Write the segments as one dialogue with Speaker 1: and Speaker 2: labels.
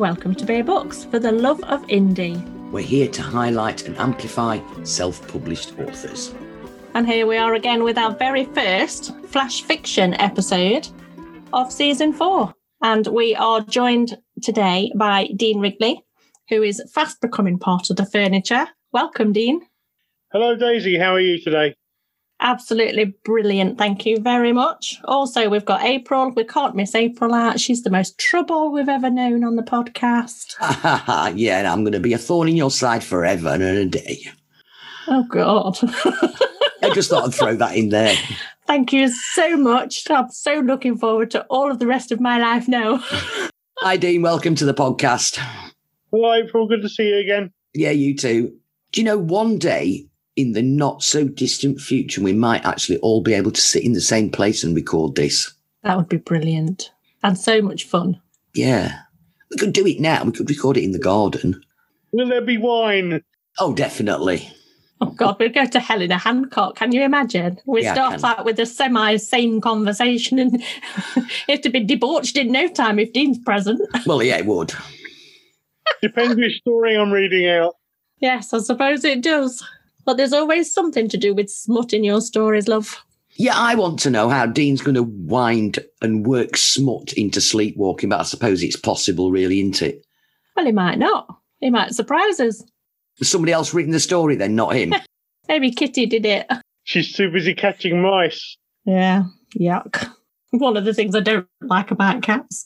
Speaker 1: Welcome to Beer Books for the love of indie.
Speaker 2: We're here to highlight and amplify self published authors.
Speaker 1: And here we are again with our very first flash fiction episode of season four. And we are joined today by Dean Wrigley, who is fast becoming part of the furniture. Welcome, Dean.
Speaker 3: Hello, Daisy. How are you today?
Speaker 1: Absolutely brilliant. Thank you very much. Also, we've got April. We can't miss April out. She's the most trouble we've ever known on the podcast.
Speaker 2: yeah, and I'm going to be a thorn in your side forever and a day.
Speaker 1: Oh, God.
Speaker 2: I just thought I'd throw that in there.
Speaker 1: Thank you so much. I'm so looking forward to all of the rest of my life now.
Speaker 2: Hi, Dean. Welcome to the podcast.
Speaker 3: Hello, April. Good to see you again.
Speaker 2: Yeah, you too. Do you know one day in the not so distant future, we might actually all be able to sit in the same place and record this?
Speaker 1: That would be brilliant and so much fun.
Speaker 2: Yeah. We could do it now. We could record it in the garden.
Speaker 3: Will there be wine?
Speaker 2: Oh, definitely.
Speaker 1: Oh God, we'd go to hell in a handcart. Can you imagine? We
Speaker 2: Yeah,
Speaker 1: start out with a semi-sane conversation, and you have to be debauched in no time if Dean's present.
Speaker 2: Well, yeah, it would.
Speaker 3: Depends which story I'm reading out.
Speaker 1: Yes, I suppose it does. But there's always something to do with smut in your stories, love.
Speaker 2: Yeah, I want to know how Dean's going to wind and work smut into sleepwalking, but I suppose it's possible, really, isn't it?
Speaker 1: Well, he might not. He might surprise us.
Speaker 2: Has somebody else written the story then, not him?
Speaker 1: Maybe Kitty did it.
Speaker 3: She's too busy catching mice.
Speaker 1: Yeah, yuck. One of the things I don't like about cats.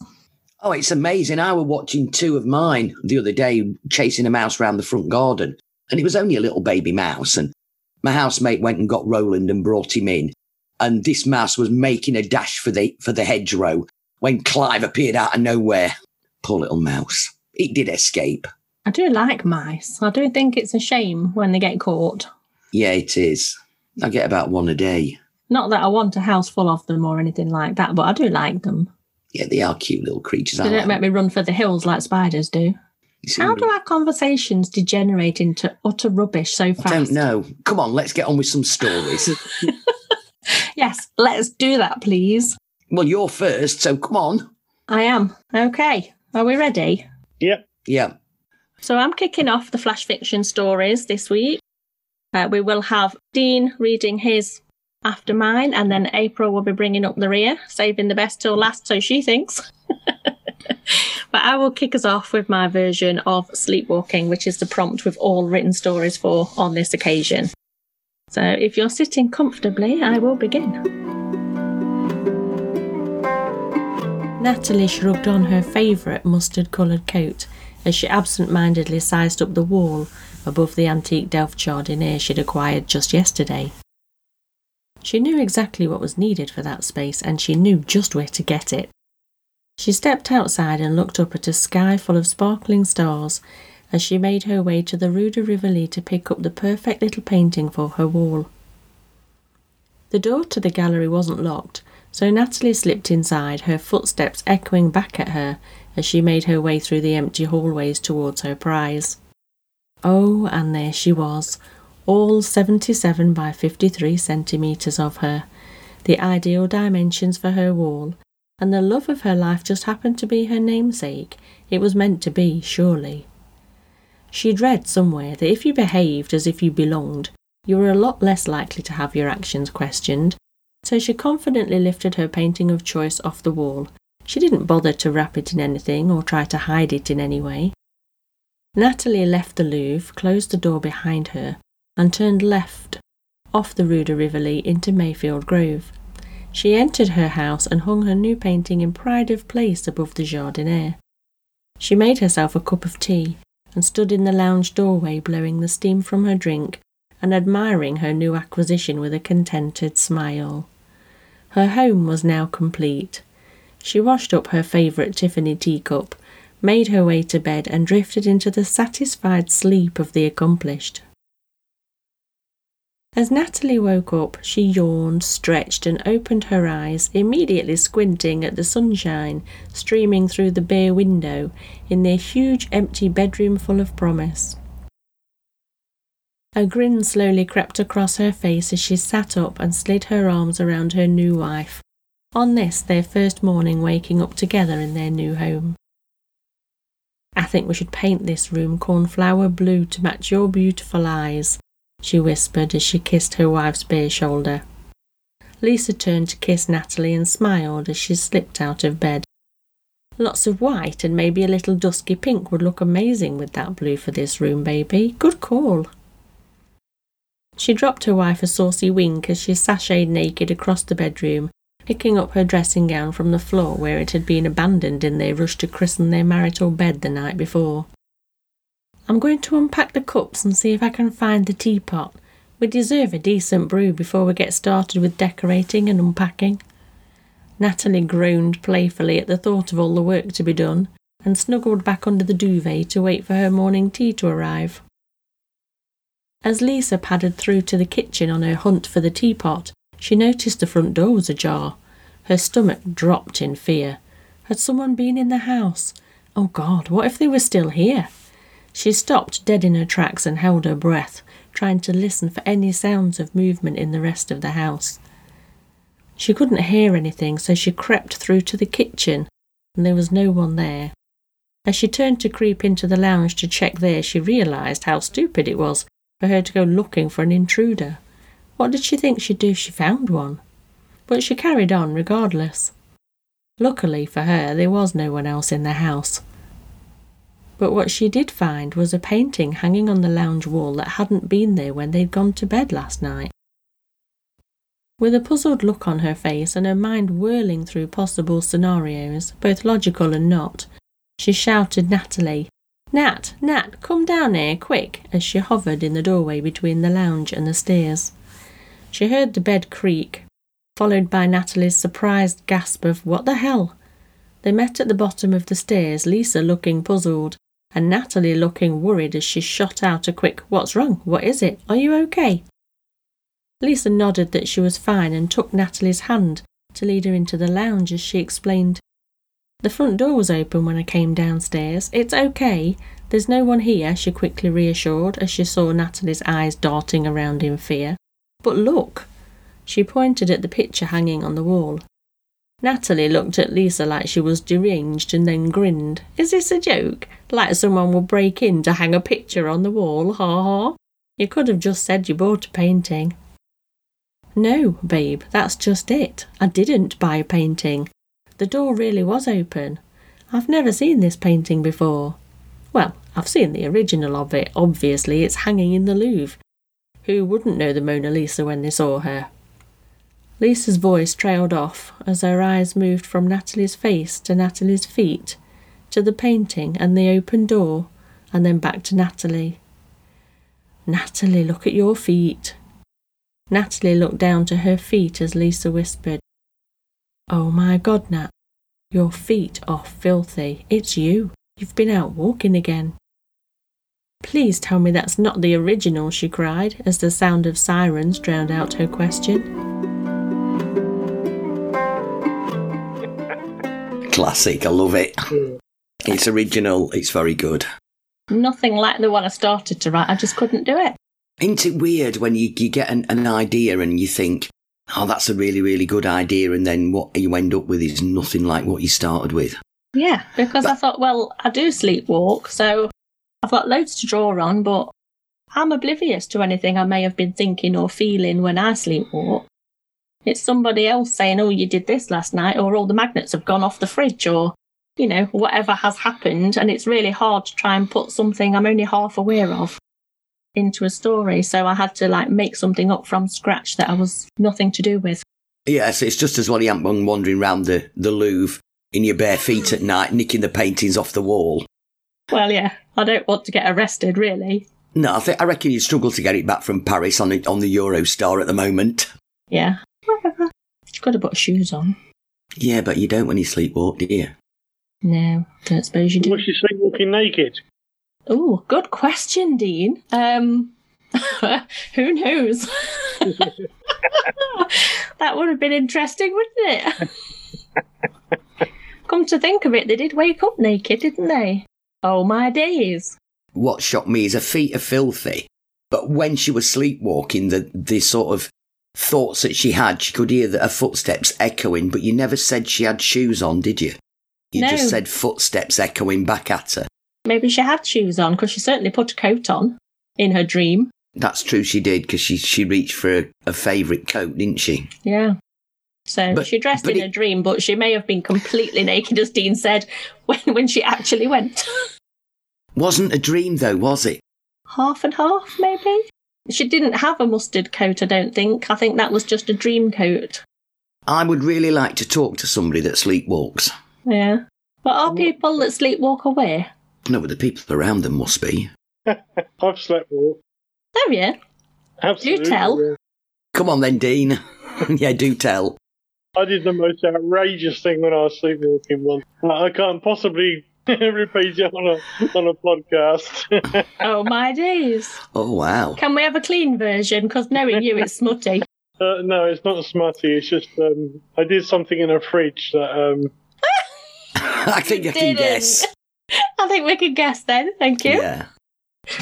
Speaker 2: oh, it's amazing. I was watching two of mine the other day chasing a mouse around the front garden, and it was only a little baby mouse. And my housemate went and got Roland and brought him in, and this mouse was making a dash for the for the hedgerow when Clive appeared out of nowhere. Poor little mouse. It did escape.
Speaker 1: I do like mice. I do think it's a shame when they get caught.
Speaker 2: Yeah, it is. I get about one a day.
Speaker 1: Not that I want a house full of them or anything like that, but I do like them.
Speaker 2: Yeah, they are cute little creatures.
Speaker 1: They don't
Speaker 2: like
Speaker 1: make me run for the hills like spiders do.
Speaker 2: You see,
Speaker 1: How do our conversations degenerate into utter rubbish so fast?
Speaker 2: I don't know. Come on, let's get on with some stories.
Speaker 1: Yes, let's do that, please.
Speaker 2: well, you're first, so come on.
Speaker 1: I am. Okay. Are we ready?
Speaker 3: Yep.
Speaker 2: Yeah.
Speaker 1: So I'm kicking off the flash fiction stories this week. Uh, we will have Dean reading his after mine, and then April will be bringing up the rear, saving the best till last, so she thinks. But I will kick us off with my version of Sleepwalking, which is the prompt we've all written stories for on this occasion. So if you're sitting comfortably, I will begin. Natalie shrugged on her favourite mustard coloured coat as she absent mindedly sized up the wall above the antique Delft jardiniere she'd acquired just yesterday. She knew exactly what was needed for that space and she knew just where to get it. She stepped outside and looked up at a sky full of sparkling stars as she made her way to the Rue de Rivoli to pick up the perfect little painting for her wall. The door to the gallery wasn't locked, so Natalie slipped inside, her footsteps echoing back at her as she made her way through the empty hallways towards her prize. Oh, and there she was, all 77 by 53 centimetres of her, the ideal dimensions for her wall, and the love of her life just happened to be her namesake. It was meant to be, surely. She'd read somewhere that if you behaved as if you belonged, you were a lot less likely to have your actions questioned, so she confidently lifted her painting of choice off the wall. She didn't bother to wrap it in anything or try to hide it in any way. Natalie left the Louvre, closed the door behind her, and turned left, off the Rue de Rivoli into Mayfield Grove. She entered her house and hung her new painting in pride of place above the jardiniere. She made herself a cup of tea and stood in the lounge doorway blowing the steam from her drink and admiring her new acquisition with a contented smile. Her home was now complete. She washed up her favourite Tiffany teacup, made her way to bed, and drifted into the satisfied sleep of the accomplished. As Natalie woke up, she yawned, stretched, and opened her eyes, immediately squinting at the sunshine streaming through the bare window in their huge empty bedroom full of promise. A grin slowly crept across her face as she sat up and slid her arms around her new wife. On this, their first morning waking up together in their new home. I think we should paint this room cornflower blue to match your beautiful eyes, she whispered as she kissed her wife's bare shoulder. Lisa turned to kiss Natalie and smiled as she slipped out of bed. Lots of white and maybe a little dusky pink would look amazing with that blue for this room, baby. Good call. She dropped her wife a saucy wink as she sashayed naked across the bedroom, picking up her dressing gown from the floor where it had been abandoned in their rush to christen their marital bed the night before. I'm going to unpack the cups and see if I can find the teapot. We deserve a decent brew before we get started with decorating and unpacking. Natalie groaned playfully at the thought of all the work to be done and snuggled back under the duvet to wait for her morning tea to arrive. As Lisa padded through to the kitchen on her hunt for the teapot, she noticed the front door was ajar. Her stomach dropped in fear. Had someone been in the house? Oh God, what if they were still here? She stopped dead in her tracks and held her breath, trying to listen for any sounds of movement in the rest of the house. She couldn't hear anything, so she crept through to the kitchen, and there was no one there. As she turned to creep into the lounge to check there, she realised how stupid it was for her to go looking for an intruder. What did she think she'd do if she found one? But she carried on regardless. Luckily for her, there was no one else in the house. But what she did find was a painting hanging on the lounge wall that hadn't been there when they'd gone to bed last night. With a puzzled look on her face and her mind whirling through possible scenarios, both logical and not, she shouted Natalie, Nat, Nat, come down here, quick, as she hovered in the doorway between the lounge and the stairs. She heard the bed creak, followed by Natalie's surprised gasp of, What the hell? They met at the bottom of the stairs, Lisa looking puzzled, and Natalie looking worried as she shot out a quick, What's wrong? What is it? Are you okay? Lisa nodded that she was fine and took Natalie's hand to lead her into the lounge as she explained, The front door was open when I came downstairs. It's okay. There's no one here, she quickly reassured as she saw Natalie's eyes darting around in fear. But look! She pointed at the picture hanging on the wall. Natalie looked at Lisa like she was deranged and then grinned. Is this a joke? Like someone would break in to hang a picture on the wall, ha ha? You could have just said you bought a painting. No, babe, that's just it. I didn't buy a painting. The door really was open. I've never seen this painting before. Well, I've seen the original of it. Obviously, it's hanging in the Louvre. Who wouldn't know the Mona Lisa when they saw her? Lisa's voice trailed off as her eyes moved from Natalie's face to Natalie's feet, to the painting and the open door, and then back to Natalie. Natalie, look at your feet. Natalie looked down to her feet as Lisa whispered, Oh my God, Nat, your feet are filthy. It's you. You've been out walking again. Please tell me that's not the original, she cried, as the sound of sirens drowned out her question.
Speaker 2: Classic. I love it. It's original. It's very good.
Speaker 1: Nothing like the one I started to write. I just couldn't do it.
Speaker 2: Isn't it weird when you, you get an, an idea and you think, oh, that's a really, really good idea, and then what you end up with is nothing like what you started with?
Speaker 1: Yeah, because but, I thought, well, I do sleepwalk, so I've got loads to draw on, but I'm oblivious to anything I may have been thinking or feeling when I sleepwalk. It's somebody else saying, oh, you did this last night, or all the magnets have gone off the fridge, or, you know, whatever has happened. And it's really hard to try and put something I'm only half aware of into a story. So I had to like make something up from scratch that I was nothing to do with.
Speaker 2: Yes, it's just as well you haven't been wandering round the, the Louvre in your bare feet at night, nicking the paintings off the wall.
Speaker 1: Well, yeah, I don't want to get arrested, really.
Speaker 2: No, I think I reckon you'd struggle to get it back from Paris on the, on the Eurostar at the moment.
Speaker 1: Yeah, Whatever. You've got to put shoes on.
Speaker 2: Yeah, but you don't when you sleepwalk, do you?
Speaker 1: No, don't suppose you do.
Speaker 3: Was she sleepwalking naked?
Speaker 1: Oh, good question, Dean. Um, who knows? that would have been interesting, wouldn't it? Come to think of it, they did wake up naked, didn't they? Oh my days.
Speaker 2: What shocked me is her feet are filthy, but when she was sleepwalking, the, the sort of thoughts that she had, she could hear her footsteps echoing, but you never said she had shoes on, did you? You
Speaker 1: No.
Speaker 2: just said footsteps echoing back at her.
Speaker 1: Maybe she had shoes on because she certainly put a coat on in her dream.
Speaker 2: That's true, she did, because she, she reached for a, a favourite coat, didn't she?
Speaker 1: Yeah. So
Speaker 2: But-
Speaker 1: she dressed in
Speaker 2: it-
Speaker 1: a dream, but she may have been completely naked, as Dean said, when, when she actually went.
Speaker 2: Wasn't a dream, though, was it?
Speaker 1: half and half, maybe? She didn't have a mustard coat, I don't think. I think that was just a dream coat.
Speaker 2: I would really like to talk to somebody that sleepwalks.
Speaker 1: Yeah. But are people that sleepwalk away?
Speaker 2: No, but the people around them must be.
Speaker 3: I've slept walk.
Speaker 1: Have you?
Speaker 3: Absolutely.
Speaker 1: Do tell.
Speaker 3: yeah.
Speaker 2: Come on then, Dean. yeah, do tell.
Speaker 3: I did the most outrageous thing when I was sleepwalking once. I can't possibly repeat it on a on a podcast.
Speaker 1: Oh, my days.
Speaker 2: Oh, wow.
Speaker 1: Can we have a clean version? Because knowing you, it's smutty.
Speaker 3: uh, no, it's not smutty. It's just um, I did something in a fridge that um,
Speaker 2: I think I can guess.
Speaker 1: I think we can guess then. Thank you.
Speaker 2: Yeah.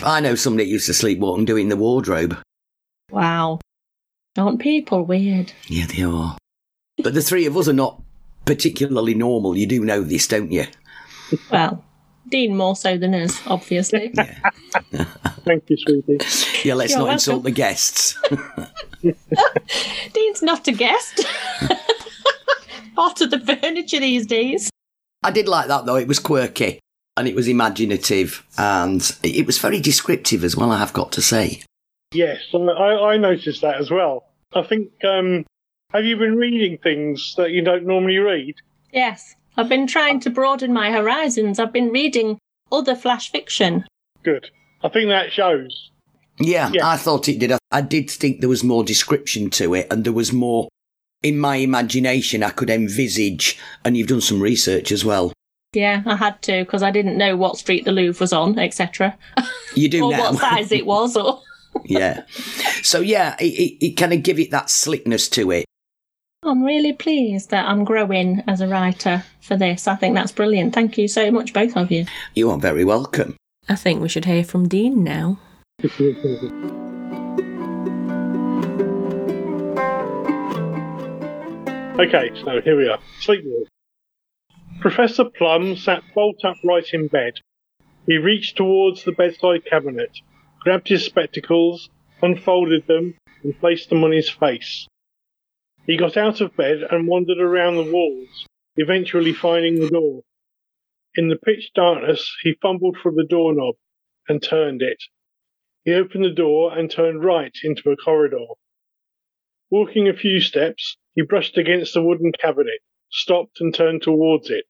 Speaker 2: I know somebody that used to sleepwalk and do it in the wardrobe.
Speaker 1: Wow. Aren't people weird?
Speaker 2: Yeah, they are. But the three of us are not particularly normal. You do know this, don't you?
Speaker 1: Well, Dean more so than us, obviously.
Speaker 3: thank you, sweetie.
Speaker 2: Yeah, let's
Speaker 1: You're
Speaker 2: not
Speaker 1: welcome.
Speaker 2: insult the guests.
Speaker 1: Dean's not a guest. Part of the furniture these days.
Speaker 2: I did like that though. It was quirky and it was imaginative and it was very descriptive as well, I have got to say.
Speaker 3: Yes, I, I I noticed that as well. I think. Um, have you been reading things that you don't normally read?
Speaker 1: Yes. I've been trying to broaden my horizons. I've been reading other flash fiction.
Speaker 3: Good. I think that shows.
Speaker 2: Yeah,
Speaker 3: Yeah.
Speaker 2: I thought it did. I- I did think there was more description to it and there was more in my imagination I could envisage and you've done some research as well.
Speaker 1: Yeah, I had to because I didn't know what street the Louvre was on, etc.
Speaker 2: You do
Speaker 1: or
Speaker 2: now.
Speaker 1: what size it was. Or
Speaker 2: yeah. So yeah, it, it, it kind of give it that slickness to it.
Speaker 1: I'm really pleased that I'm growing as a writer for this. I think that's brilliant. Thank you so much, both of you.
Speaker 2: You are very welcome.
Speaker 1: I think we should hear from Dean now.
Speaker 3: Okay, so here we are. Sleepwalk. Professor Plum sat bolt upright in bed. He reached towards the bedside cabinet, grabbed his spectacles, unfolded them, and placed them on his face. He got out of bed and wandered around the walls, eventually finding the door. In the pitch darkness, he fumbled for the doorknob and turned it. He opened the door and turned right into a corridor. Walking a few steps, he brushed against the wooden cabinet, stopped and turned towards it.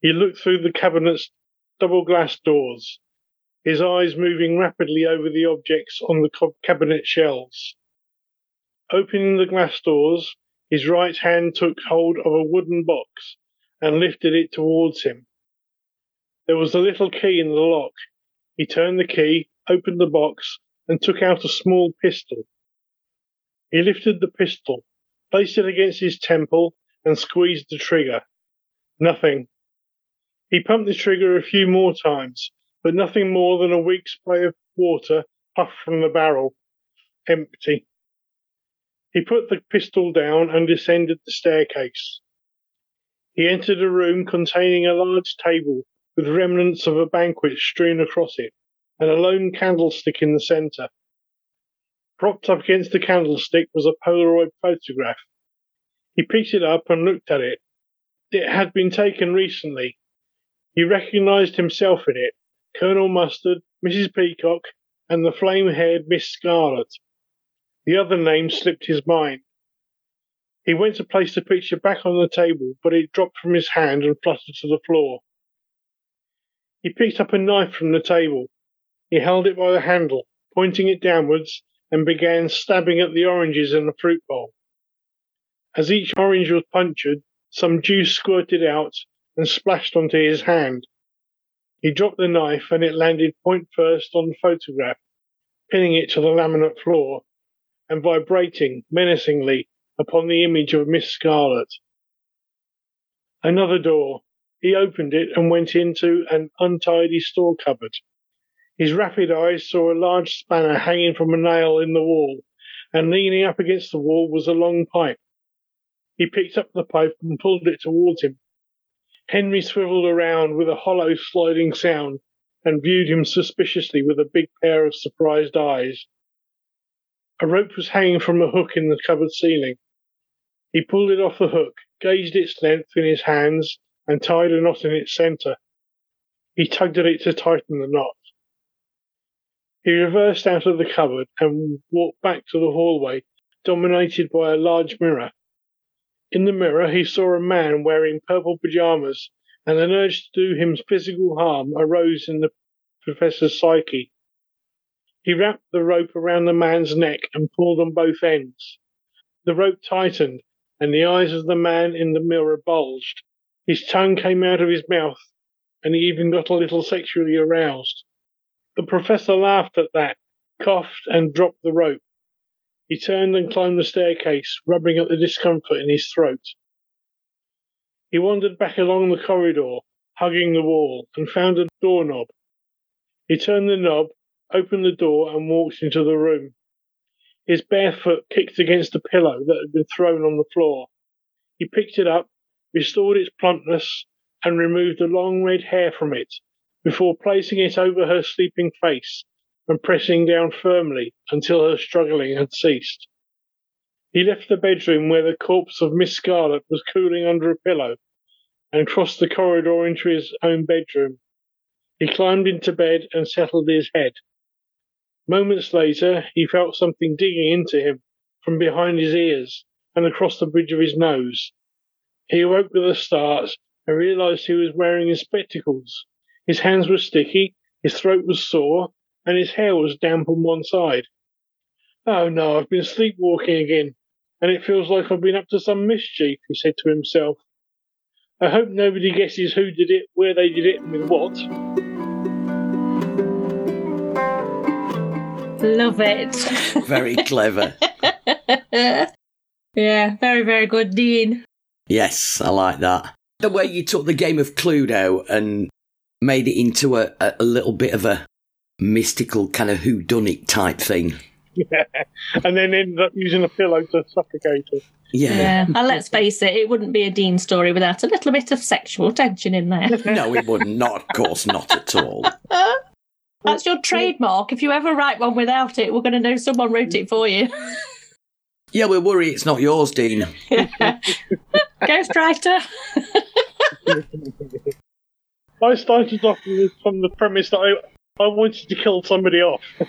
Speaker 3: He looked through the cabinet's double glass doors, his eyes moving rapidly over the objects on the cabinet shelves. Opening the glass doors, his right hand took hold of a wooden box and lifted it towards him. There was a little key in the lock. He turned the key, opened the box, and took out a small pistol. He lifted the pistol, placed it against his temple, and squeezed the trigger. Nothing. He pumped the trigger a few more times, but nothing more than a weak spray of water puffed from the barrel. Empty. He put the pistol down and descended the staircase. He entered a room containing a large table with remnants of a banquet strewn across it, and a lone candlestick in the centre. Propped up against the candlestick was a Polaroid photograph. He picked it up and looked at it. It had been taken recently. He recognized himself in it Colonel Mustard, Mrs. Peacock, and the flame haired Miss Scarlet. The other name slipped his mind. He went to place the picture back on the table, but it dropped from his hand and fluttered to the floor. He picked up a knife from the table. He held it by the handle, pointing it downwards, and began stabbing at the oranges in the fruit bowl. As each orange was punctured, some juice squirted out and splashed onto his hand. He dropped the knife and it landed point first on the photograph, pinning it to the laminate floor and vibrating menacingly upon the image of Miss Scarlet. Another door. He opened it and went into an untidy store cupboard. His rapid eyes saw a large spanner hanging from a nail in the wall, and leaning up against the wall was a long pipe. He picked up the pipe and pulled it towards him. Henry swiveled around with a hollow sliding sound and viewed him suspiciously with a big pair of surprised eyes. A rope was hanging from a hook in the cupboard ceiling. He pulled it off the hook, gauged its length in his hands, and tied a knot in its centre. He tugged at it to tighten the knot. He reversed out of the cupboard and walked back to the hallway, dominated by a large mirror. In the mirror, he saw a man wearing purple pajamas, and an urge to do him physical harm arose in the professor's psyche. He wrapped the rope around the man's neck and pulled on both ends. The rope tightened, and the eyes of the man in the mirror bulged. His tongue came out of his mouth, and he even got a little sexually aroused. The professor laughed at that, coughed, and dropped the rope. He turned and climbed the staircase, rubbing at the discomfort in his throat. He wandered back along the corridor, hugging the wall, and found a doorknob. He turned the knob, opened the door, and walked into the room. His bare foot kicked against a pillow that had been thrown on the floor. He picked it up, restored its plumpness, and removed the long red hair from it before placing it over her sleeping face and pressing down firmly until her struggling had ceased. He left the bedroom where the corpse of Miss Scarlet was cooling under a pillow and crossed the corridor into his own bedroom. He climbed into bed and settled his head. Moments later, he felt something digging into him from behind his ears and across the bridge of his nose. He awoke with a start and realized he was wearing his spectacles. His hands were sticky, his throat was sore, and his hair was damp on one side. Oh no, I've been sleepwalking again, and it feels like I've been up to some mischief, he said to himself. I hope nobody guesses who did it, where they did it, and with what.
Speaker 1: Love it.
Speaker 2: Very clever.
Speaker 1: yeah, very, very good, Dean.
Speaker 2: Yes, I like that. The way you took the game of Cluedo and made it into a, a, a little bit of a mystical kind of whodunit type thing.
Speaker 3: Yeah, and then ended up using a pillow to suffocate her.
Speaker 2: Yeah.
Speaker 1: Yeah, and let's face it, it wouldn't be a Dean story without a little bit of sexual tension in there.
Speaker 2: No, it wouldn't. Not, of course, not at all.
Speaker 1: That's your trademark. If you ever write one without it, we're going to know someone wrote it for you.
Speaker 2: Yeah, we worry it's not yours, Dean.
Speaker 1: Ghostwriter.
Speaker 3: I started off from the premise that I, I wanted to kill somebody off.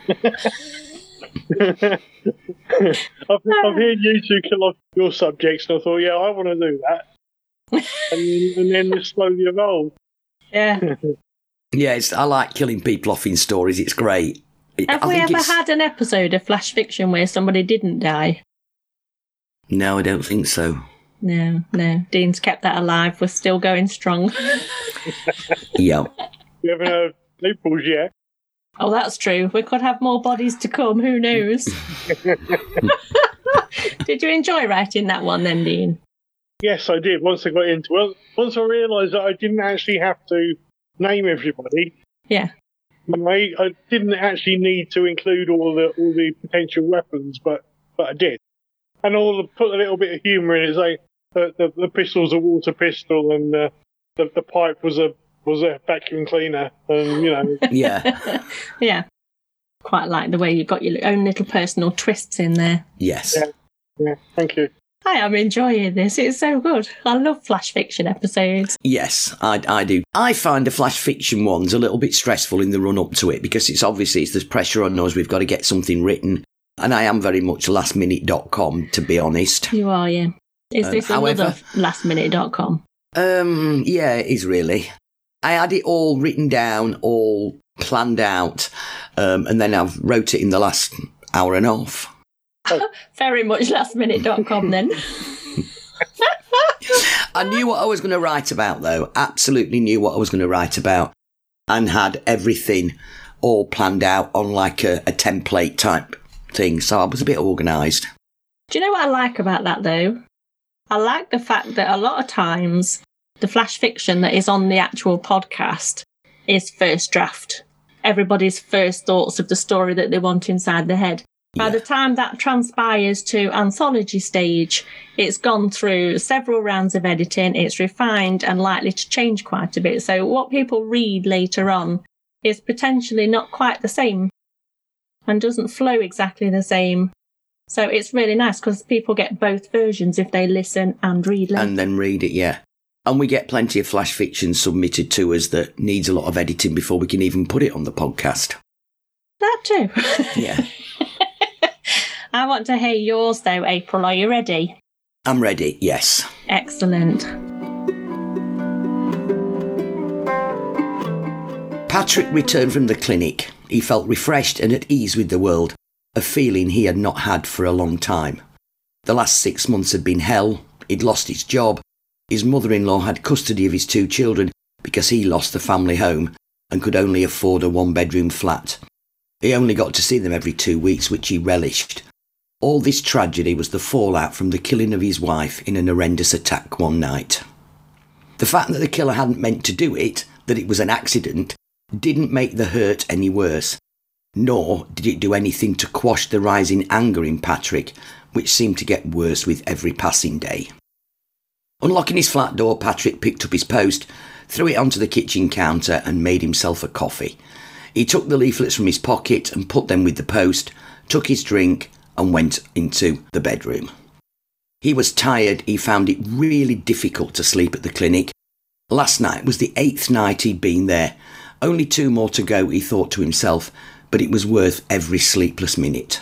Speaker 3: I've, I've heard you two kill off your subjects, and I thought, yeah, I want to do that. and, and then this slowly evolved.
Speaker 1: yeah.
Speaker 2: Yeah, it's, I like killing people off in stories. It's great.
Speaker 1: Have
Speaker 2: I
Speaker 1: we ever
Speaker 2: it's-
Speaker 1: had an episode of Flash Fiction where somebody didn't die?
Speaker 2: No, I don't think so.
Speaker 1: No, no. Dean's kept that alive. We're still going strong.
Speaker 2: Yeah.
Speaker 3: We haven't heard loopholes yet.
Speaker 1: Oh, that's true. We could have more bodies to come. Who knows? Did you enjoy writing that one then, Dean?
Speaker 3: Yes, I did. Once I got into it, once I realised that I didn't actually have to name everybody.
Speaker 1: Yeah.
Speaker 3: I, I didn't actually need to include all the all the potential weapons, but but I did, and all the put a little bit of humour in it. Like the, the the pistol's a water pistol, and uh, the the pipe was a was a vacuum cleaner, and you know
Speaker 2: Yeah.
Speaker 1: Yeah. Quite like the way you've got your own little personal twists in there.
Speaker 2: Yes.
Speaker 3: Yeah. yeah. Thank you.
Speaker 1: I am enjoying this. It's so good. I love flash fiction episodes.
Speaker 2: Yes, I, I do. I find the flash fiction ones a little bit stressful in the run up to it because it's obviously it's, there's pressure on us. We've got to get something written. And I am very much lastminute.com, to be honest.
Speaker 1: You are, yeah. Is
Speaker 2: Um,
Speaker 1: this
Speaker 2: however-
Speaker 1: another lastminute.com?
Speaker 2: Um, yeah, it is really. I had it all written down, all planned out, um, and then I've wrote it in the last hour and a half. Oh.
Speaker 1: Very much lastminute.com then.
Speaker 2: I knew what I was going to write about, though. Absolutely knew what I was going to write about, and had everything all planned out on like a, a template type thing. So I was a bit organised.
Speaker 1: Do you know what I like about that though? I like the fact that a lot of times the flash fiction that is on the actual podcast is first draft. Everybody's first thoughts of the story that they want inside their head. By
Speaker 2: Yeah.
Speaker 1: the time that transpires to anthology stage, it's gone through several rounds of editing, it's refined and likely to change quite a bit. So what people read later on is potentially not quite the same and doesn't flow exactly the same. So it's really nice because people get both versions if they listen and read later.
Speaker 2: And then read it, yeah. And we get plenty of flash fiction submitted to us that needs a lot of editing before we can even put it on the podcast.
Speaker 1: that too.
Speaker 2: Yeah.
Speaker 1: I want to hear yours though, April. Are you ready?
Speaker 2: I'm ready, yes.
Speaker 1: Excellent.
Speaker 2: Patrick returned from the clinic. He felt refreshed and at ease with the world, a feeling he had not had for a long time. The last six months had been hell. He'd lost his job. His mother in law had custody of his two children because he lost the family home and could only afford a one bedroom flat. He only got to see them every two weeks, which he relished. All this tragedy was the fallout from the killing of his wife in an horrendous attack one night. The fact that the killer hadn't meant to do it, that it was an accident, didn't make the hurt any worse, nor did it do anything to quash the rising anger in Patrick, which seemed to get worse with every passing day. Unlocking his flat door, Patrick picked up his post, threw it onto the kitchen counter, and made himself a coffee. He took the leaflets from his pocket and put them with the post, took his drink, and went into the bedroom. He was tired. He found it really difficult to sleep at the clinic. Last night was the eighth night he'd been there. Only two more to go, he thought to himself, but it was worth every sleepless minute.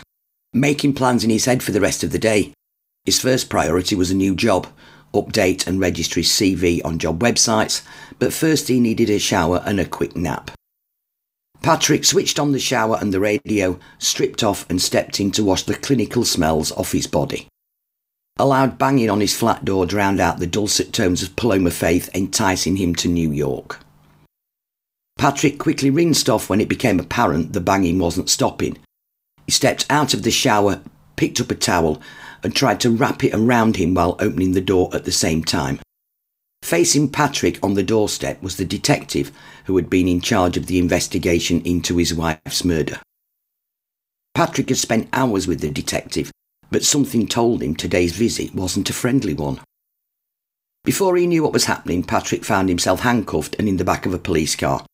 Speaker 2: Making plans in his head for the rest of the day. His first priority was a new job, update and register his CV on job websites, but first he needed a shower and a quick nap. Patrick switched on the shower and the radio, stripped off and stepped in to wash the clinical smells off his body. A loud banging on his flat door drowned out the dulcet tones of Paloma Faith enticing him to New York. Patrick quickly rinsed off when it became apparent the banging wasn't stopping. He stepped out of the shower, picked up a towel, and tried to wrap it around him while opening the door at the same time. Facing Patrick on the doorstep was the detective who had been in charge of the investigation into his wife's murder. Patrick had spent hours with the detective, but something told him today's visit wasn't a friendly one. Before he knew what was happening, Patrick found himself handcuffed and in the back of a police car,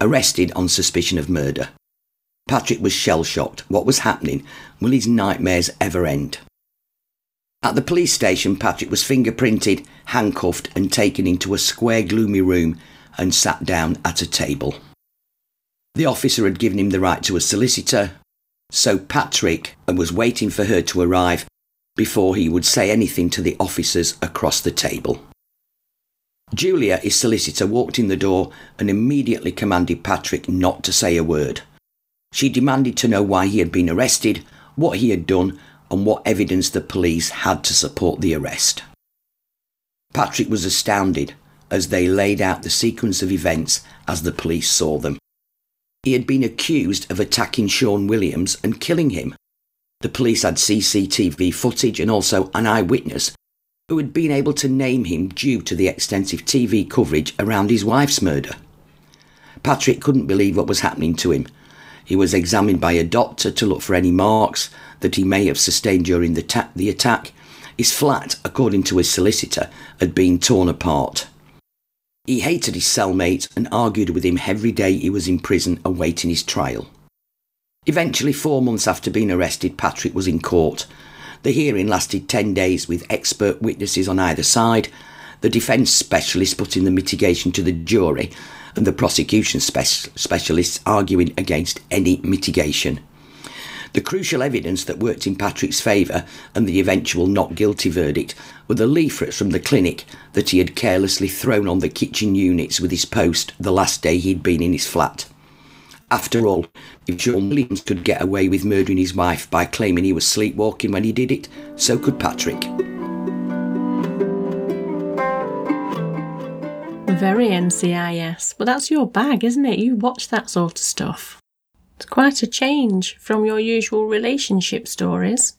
Speaker 2: arrested on suspicion of murder. Patrick was shell shocked. What was happening? Will his nightmares ever end? At the police station, Patrick was fingerprinted, handcuffed, and taken into a square, gloomy room and sat down at a table. The officer had given him the right to a solicitor, so Patrick was waiting for her to arrive before he would say anything to the officers across the table. Julia, his solicitor, walked in the door and immediately commanded Patrick not to say a word. She demanded to know why he had been arrested, what he had done, and what evidence the police had to support the arrest. Patrick was astounded as they laid out the sequence of events as the police saw them. He had been accused of attacking Sean Williams and killing him. The police had CCTV footage and also an eyewitness who had been able to name him due to the extensive TV coverage around his wife's murder. Patrick couldn't believe what was happening to him. He was examined by a doctor to look for any marks that he may have sustained during the, ta- the attack. His flat, according to his solicitor, had been torn apart. He hated his cellmate and argued with him every day he was in prison awaiting his trial. Eventually, four months after being arrested, Patrick was in court. The hearing lasted 10 days with expert witnesses on either side, the defence specialist putting the mitigation to the jury, and the prosecution spec- specialists arguing against any mitigation. The crucial evidence that worked in Patrick's favour and the eventual not guilty verdict were the leaflets from the clinic that he had carelessly thrown on the kitchen units with his post the last day he'd been in his flat. After all, if John Williams could get away with murdering his wife by claiming he was sleepwalking when he did it, so could Patrick.
Speaker 1: Very NCIS. But that's your bag, isn't it? You watch that sort of stuff. It's quite a change from your usual relationship stories.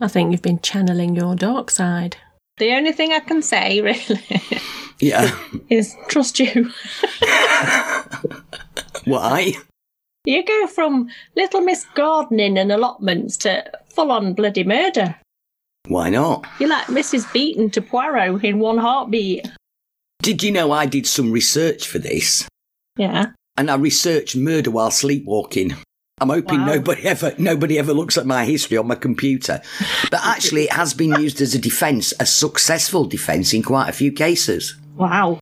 Speaker 1: I think you've been channeling your dark side. The only thing I can say, really,
Speaker 2: Yeah.
Speaker 1: is trust you.
Speaker 2: Why?
Speaker 1: You go from little Miss Gardening and allotments to full on bloody murder.
Speaker 2: Why not?
Speaker 1: You're like Mrs. Beeton to Poirot in one heartbeat.
Speaker 2: Did you know I did some research for this?
Speaker 1: Yeah.
Speaker 2: And I researched murder while sleepwalking. I'm hoping
Speaker 1: Wow.
Speaker 2: nobody ever nobody ever looks at my history on my computer. But actually, it has been used as a defence, a successful defence in quite a few cases.
Speaker 1: Wow.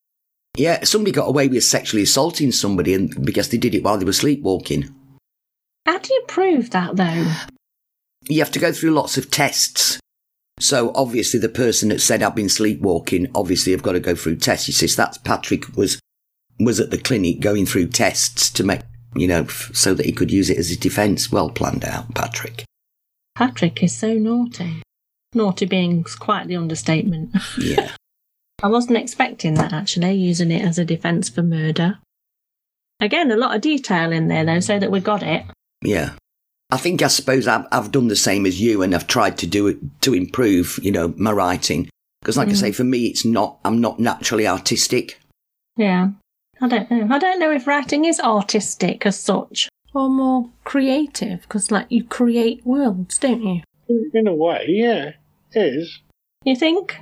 Speaker 2: Yeah, somebody got away with sexually assaulting somebody, and because they did it while they were sleepwalking.
Speaker 1: How do you prove that though?
Speaker 2: You have to go through lots of tests. So obviously, the person that said I've been sleepwalking, obviously, I've got to go through tests. You see, that's Patrick was was at the clinic going through tests to make you know f- so that he could use it as a defence. Well planned out, Patrick.
Speaker 1: Patrick is so naughty. Naughty being quite the understatement.
Speaker 2: Yeah.
Speaker 1: I wasn't expecting that actually, using it as a defence for murder. Again, a lot of detail in there though, so that we got it.
Speaker 2: Yeah. I think I suppose I've, I've done the same as you and I've tried to do it to improve, you know, my writing. Because like I mm. say, for me, it's not, I'm not naturally artistic.
Speaker 1: Yeah. I don't know. I don't know if writing is artistic as such or more creative, because like you create worlds, don't you?
Speaker 3: In, in a way, yeah, it is.
Speaker 1: You think?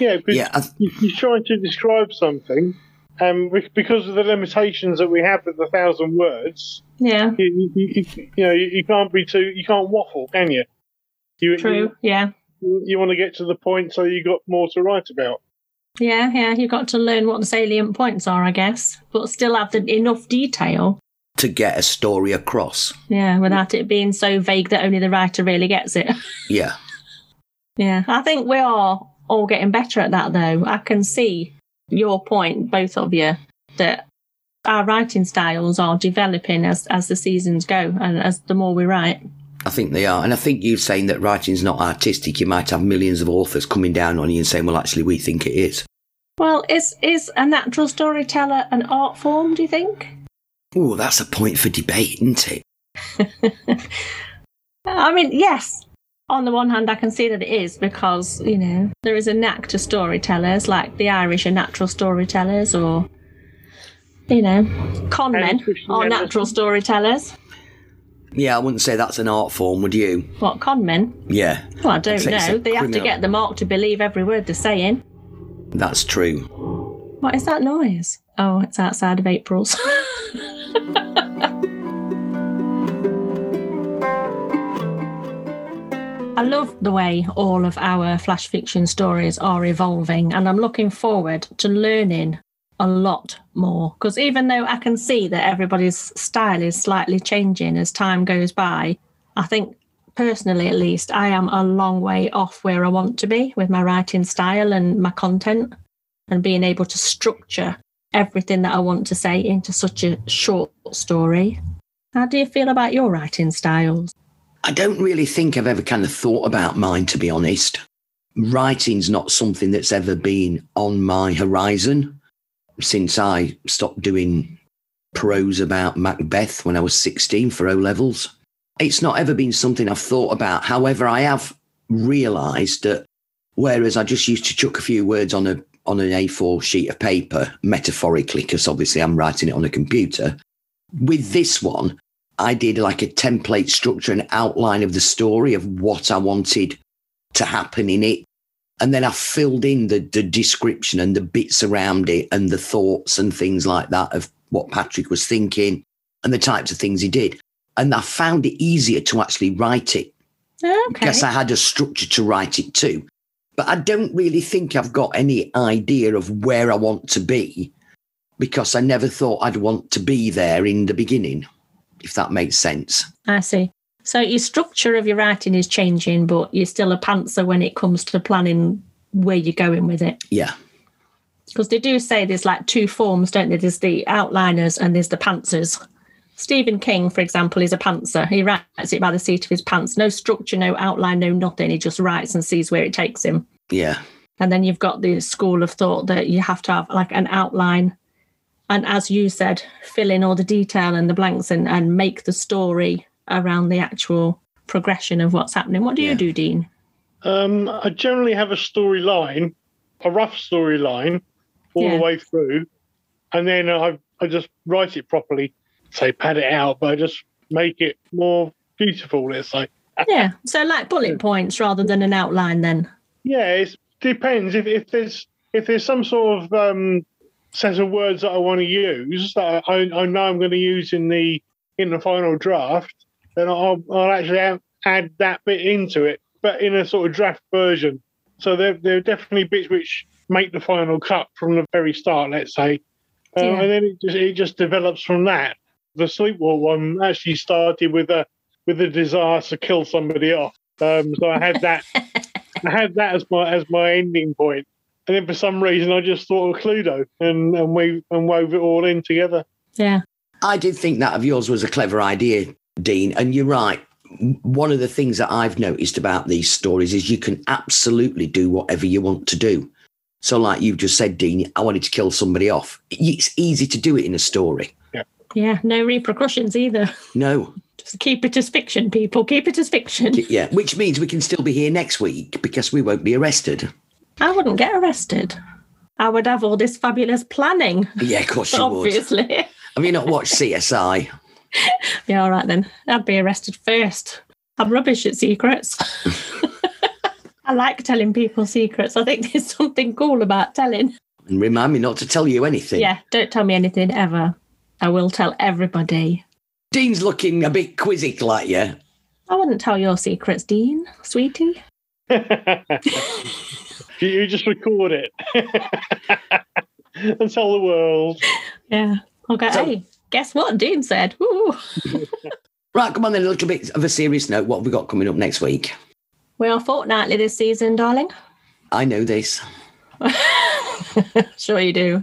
Speaker 3: Yeah, because
Speaker 2: Yeah. I,
Speaker 3: you, you're trying to describe something, um, and be- because of the limitations that we have with the thousand words,
Speaker 1: Yeah.
Speaker 3: you, you, you, you know, you, you can't be too, you can't waffle, can you? You,
Speaker 1: True. Yeah.
Speaker 3: You, you want to get to the point, so you got more to write about.
Speaker 1: Yeah, yeah. You've got to learn what the salient points are, I guess, but still have the, enough detail.
Speaker 2: to get a story across.
Speaker 1: Yeah, without it being so vague that only the writer really gets it.
Speaker 2: Yeah.
Speaker 1: Yeah, I think we are all getting better at that, though. I can see your point, both of you, that our writing styles are developing as as the seasons go, and as the more we write.
Speaker 2: I think they are. And I think you saying that writing's not artistic, you might have millions of authors coming down on you and saying, well, actually, we think it is.
Speaker 1: Well, is is a natural storyteller an art form? Do you think?
Speaker 2: Oh, that's a point for debate, isn't it?
Speaker 1: I mean, yes. On the one hand, I can see that it is because you know there is a knack to storytellers, like the Irish are natural storytellers, or you know, con men are natural storytellers.
Speaker 2: Yeah, I wouldn't say that's an art form, would you?
Speaker 1: What con men?
Speaker 2: Yeah,
Speaker 1: Well, I don't know. They have to get the mark to believe every word they're saying.
Speaker 2: that's true.
Speaker 1: What is that noise? Oh, it's outside of April's. I love the way all of our flash fiction stories are evolving, and I'm looking forward to learning a lot more. Because even though I can see that everybody's style is slightly changing as time goes by, I think personally, at least, I am a long way off where I want to be with my writing style and my content and being able to structure everything that I want to say into such a short story. How do you feel about your writing styles?
Speaker 2: I don't really think I've ever kind of thought about mine, to be honest. Writing's not something that's ever been on my horizon since I stopped doing prose about Macbeth when I was 16 for O levels. It's not ever been something I've thought about. However, I have realised that whereas I just used to chuck a few words on a on an A4 sheet of paper, metaphorically, because obviously I'm writing it on a computer, with this one, I did like a template structure, an outline of the story of what I wanted to happen in it. And then I filled in the, the description and the bits around it and the thoughts and things like that of what Patrick was thinking and the types of things he did. And I found it easier to actually write it
Speaker 1: Okay.
Speaker 2: because I had a structure to write it to. But I don't really think I've got any idea of where I want to be because I never thought I'd want to be there in the beginning, if that makes sense.
Speaker 1: I see. So your structure of your writing is changing, but you're still a pantser when it comes to planning where you're going with it.
Speaker 2: Yeah.
Speaker 1: Because they do say there's like two forms, don't they? There's the outliners and there's the pantsers. Stephen King, for example, is a pantser. He writes it by the seat of his pants. No structure, no outline, no nothing. He just writes and sees where it takes him.
Speaker 2: Yeah.
Speaker 1: And then you've got the school of thought that you have to have like an outline. And as you said, fill in all the detail and the blanks and, and make the story around the actual progression of what's happening. What do
Speaker 2: Yeah.
Speaker 1: you do, Dean?
Speaker 3: Um, I generally have a storyline, a rough storyline, all
Speaker 1: Yeah.
Speaker 3: the way through, and then I I just write it properly. Say pad it out, but I just make it more beautiful. Let's say.
Speaker 1: Yeah. So like bullet points rather than an outline then.
Speaker 3: Yeah, it depends. If if there's if there's some sort of um, set of words that I want to use that I, I know I'm going to use in the in the final draft, then I'll, I'll actually add, add that bit into it, but in a sort of draft version. So there, there are definitely bits which make the final cut from the very start, let's say,
Speaker 1: Yeah.
Speaker 3: and then it just it just develops from that. The sleepwalk one actually started with a with a desire to kill somebody off. Um, so I had that I had that as my as my ending point. And then for some reason I just thought of Cluedo and, and we and wove it all in together.
Speaker 1: Yeah.
Speaker 2: I did think that of yours was a clever idea, Dean. And you're right. One of the things that I've noticed about these stories is you can absolutely do whatever you want to do. So, like you've just said, Dean, I wanted to kill somebody off. It's easy to do it in a story.
Speaker 1: Yeah. yeah No repercussions either.
Speaker 2: No.
Speaker 1: Just keep it as fiction, people. Keep it as fiction.
Speaker 2: Yeah. Which means we can still be here next week because we won't be arrested.
Speaker 1: I wouldn't get arrested. I would have all this fabulous planning,
Speaker 2: Yeah, of course you would.
Speaker 1: obviously.
Speaker 2: Have you not watched CSI?
Speaker 1: yeah, all right then. I'd be arrested first. I'm rubbish at secrets. I like telling people secrets. I think there's something cool about telling.
Speaker 2: And remind me not to tell you anything.
Speaker 1: Yeah, don't tell me anything ever. I will tell everybody.
Speaker 2: Dean's looking a bit quizzic like you.
Speaker 1: I wouldn't tell your secrets, Dean, sweetie.
Speaker 3: you, you just record it and tell the world.
Speaker 1: Yeah. I'll go,
Speaker 2: So-
Speaker 1: hey, guess what Dean said?
Speaker 2: Right, come on then, a little bit of a serious note. What have we got coming up next week?
Speaker 1: We are fortnightly this season, darling.
Speaker 2: I know this.
Speaker 1: sure you do.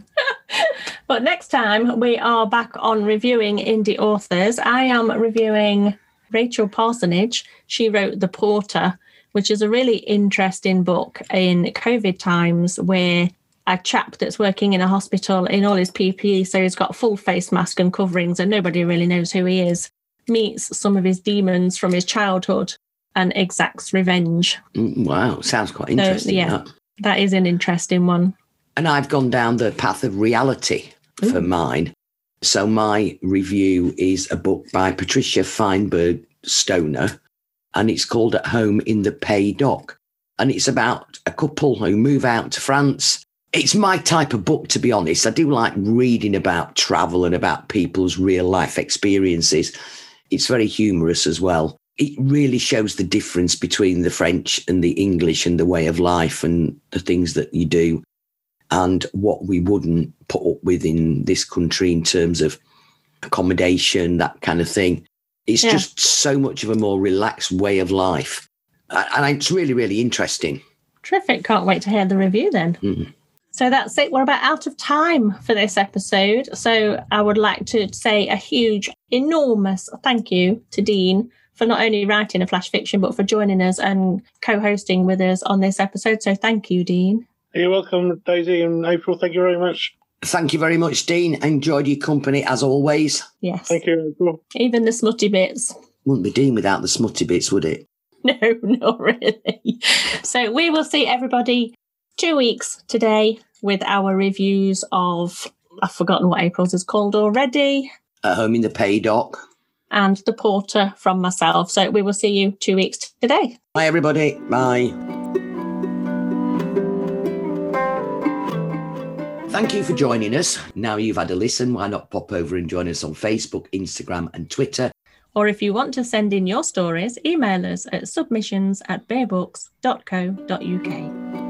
Speaker 1: but next time we are back on reviewing indie authors. I am reviewing Rachel Parsonage. She wrote The Porter, which is a really interesting book in COVID times where a chap that's working in a hospital in all his PPE, so he's got full face mask and coverings, and nobody really knows who he is, meets some of his demons from his childhood and exacts revenge.
Speaker 2: Mm, Wow, sounds quite interesting.
Speaker 1: yeah.
Speaker 2: that.
Speaker 1: That is an interesting one.
Speaker 2: And I've gone down the path of reality for mine. So my review is a book by Patricia Feinberg Stoner, and it's called At Home in the Pays d'Oc. And it's about a couple who move out to France. It's my type of book, to be honest. I do like reading about travel and about people's real life experiences. It's very humorous as well. It really shows the difference between the French and the English and the way of life and the things that you do and what we wouldn't put up with in this country in terms of accommodation, that kind of thing. It's
Speaker 1: Yeah.
Speaker 2: just so much of a more relaxed way of life. And it's really, really interesting.
Speaker 1: Terrific. Can't wait to hear the review then.
Speaker 2: Mhm.
Speaker 1: So that's it. We're about out of time for this episode. So I would like to say a huge, enormous thank you to Dean for not only writing a flash fiction, but for joining us and co hosting with us on this episode. So thank you, Dean.
Speaker 3: You're welcome, Daisy and April. Thank you very much.
Speaker 2: Thank you very much, Dean. Enjoyed your company as always.
Speaker 1: Yes.
Speaker 3: Thank you, April.
Speaker 1: Even the smutty bits.
Speaker 2: Wouldn't be Dean without the smutty bits, would it?
Speaker 1: No, not really. So we will see everybody two weeks today with our reviews of, I've forgotten what April's is called already.
Speaker 2: At home in the Pays d'Oc.
Speaker 1: and the porter from myself. So we will see you two weeks today.
Speaker 2: Bye, everybody. Bye. Thank you for joining us. Now you've had a listen, why not pop over and join us on Facebook, Instagram, and Twitter?
Speaker 1: Or if you want to send in your stories, email us at submissions at bearbooks.co.uk.